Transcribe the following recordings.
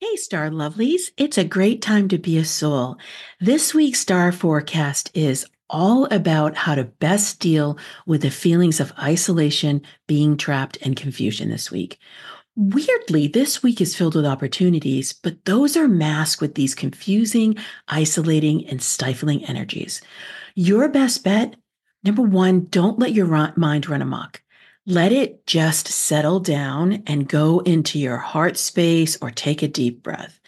Hey, star lovelies. It's a great time to be a soul. This week's star forecast is all about how to best deal with the feelings of isolation, being trapped, and confusion this week. Weirdly, this week is filled with opportunities, but those are masked with these confusing, isolating, and stifling energies. Your best bet number one, don't let your mind run amok. Let it just settle down and go into your heart space or take a deep breath.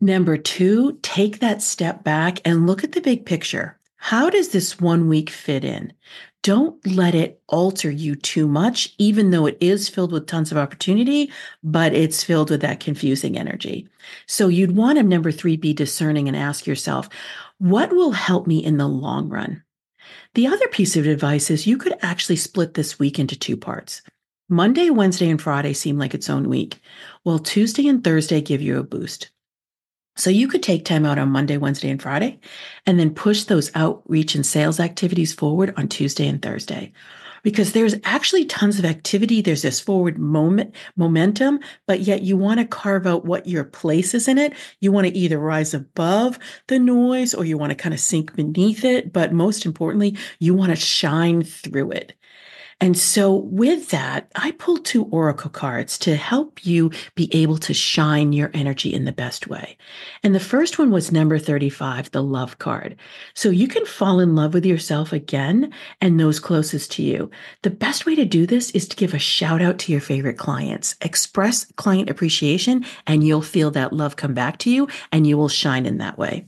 Number two, take that step back and look at the big picture. How does this one week fit in? Don't let it alter you too much, even though it is filled with tons of opportunity, but it's filled with that confusing energy. So you'd want to, number three, be discerning and ask yourself, what will help me in the long run? The other piece of advice is you could actually split this week into two parts. Monday, Wednesday, and Friday seem like its own week, while Tuesday and Thursday give you a boost. So you could take time out on Monday, Wednesday, and Friday, and then push those outreach and sales activities forward on Tuesday and Thursday because there's actually tons of activity. There's this forward moment, momentum, but yet you want to carve out what your place is in it. You want to either rise above the noise or you want to kind of sink beneath it. But most importantly, you want to shine through it. And so, with that, I pulled two oracle cards to help you be able to shine your energy in the best way. And the first one was number 35, the love card. So, you can fall in love with yourself again and those closest to you. The best way to do this is to give a shout out to your favorite clients, express client appreciation, and you'll feel that love come back to you and you will shine in that way.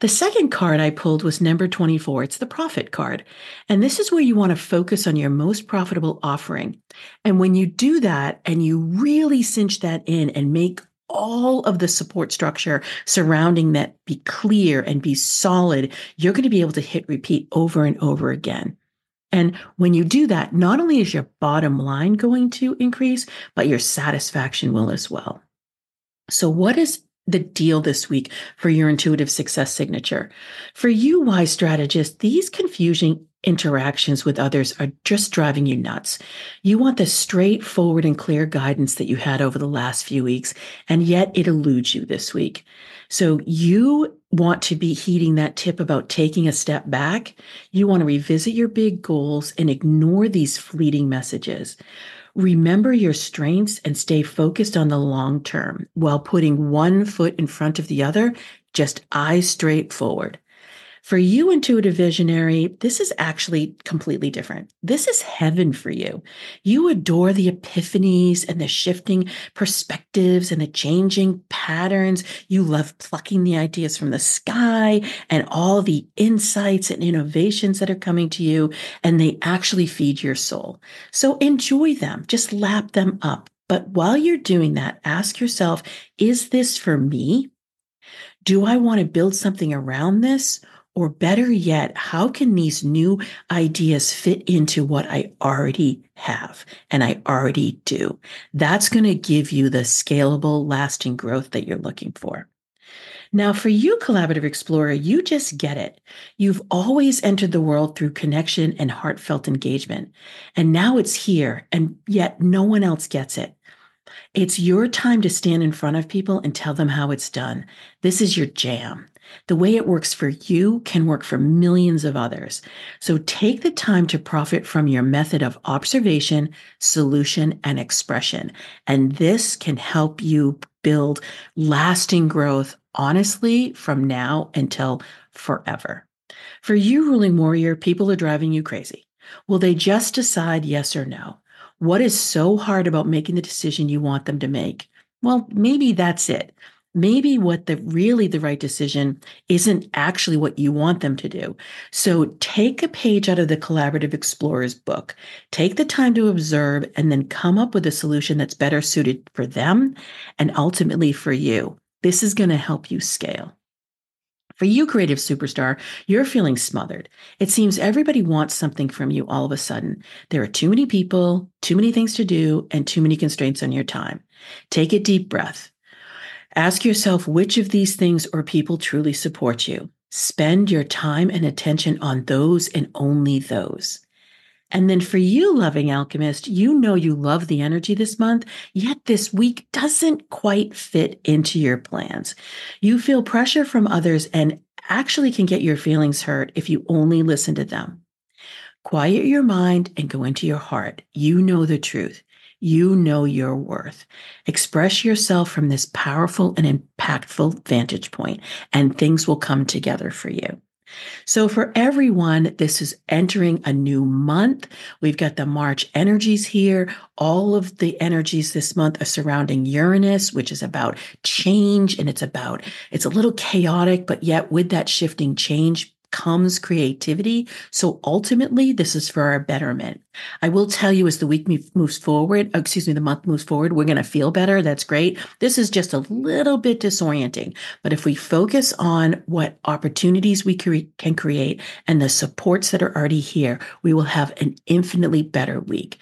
The second card I pulled was number 24. It's the profit card. And this is where you want to focus on your most profitable offering. And when you do that and you really cinch that in and make all of the support structure surrounding that be clear and be solid, you're going to be able to hit repeat over and over again. And when you do that, not only is your bottom line going to increase, but your satisfaction will as well. So, what is the deal this week for your intuitive success signature? For you, wise strategist, these confusing interactions with others are just driving you nuts. You want the straightforward and clear guidance that you had over the last few weeks, and yet it eludes you this week. So you want to be heeding that tip about taking a step back. You want to revisit your big goals and ignore these fleeting messages. Remember your strengths and stay focused on the long term while putting one foot in front of the other, just eyes straight forward. For you, intuitive visionary, this is actually completely different. This is heaven for you. You adore the epiphanies and the shifting perspectives and the changing patterns. You love plucking the ideas from the sky and all the insights and innovations that are coming to you, and they actually feed your soul. So enjoy them, just lap them up. But while you're doing that, ask yourself, is this for me? Do I want to build something around this? Or better yet, how can these new ideas fit into what I already have and I already do? That's going to give you the scalable, lasting growth that you're looking for. Now, for you, collaborative explorer, you just get it. You've always entered the world through connection and heartfelt engagement. And now it's here, and yet no one else gets it. It's your time to stand in front of people and tell them how it's done. This is your jam. The way it works for you can work for millions of others. So take the time to profit from your method of observation, solution, and expression. And this can help you build lasting growth, honestly, from now until forever. For you, ruling warrior, people are driving you crazy. Will they just decide yes or no? What is so hard about making the decision you want them to make? Well, maybe that's it maybe what the really the right decision isn't actually what you want them to do. So take a page out of the collaborative explorers book, take the time to observe and then come up with a solution that's better suited for them and ultimately for you. This is going to help you scale. For you, creative superstar, you're feeling smothered. It seems everybody wants something from you all of a sudden. There are too many people, too many things to do, and too many constraints on your time. Take a deep breath. Ask yourself which of these things or people truly support you. Spend your time and attention on those and only those. And then for you, loving alchemist, you know you love the energy this month, yet this week doesn't quite fit into your plans. You feel pressure from others and actually can get your feelings hurt if you only listen to them. Quiet your mind and go into your heart. You know the truth. You know your worth. Express yourself from this powerful and impactful vantage point, and things will come together for you. So, for everyone, this is entering a new month. We've got the March energies here. All of the energies this month are surrounding Uranus, which is about change and it's about, it's a little chaotic, but yet with that shifting change comes creativity. So ultimately, this is for our betterment. I will tell you as the week moves forward, uh, excuse me, the month moves forward, we're going to feel better. That's great. This is just a little bit disorienting. But if we focus on what opportunities we can create and the supports that are already here, we will have an infinitely better week.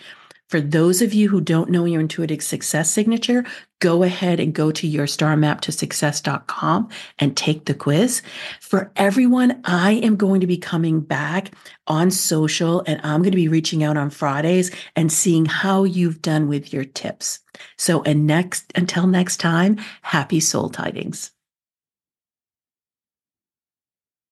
For those of you who don't know your intuitive success signature, go ahead and go to your star map to success.com and take the quiz. For everyone, I am going to be coming back on social and I'm going to be reaching out on Fridays and seeing how you've done with your tips. So, and next, until next time, happy soul tidings.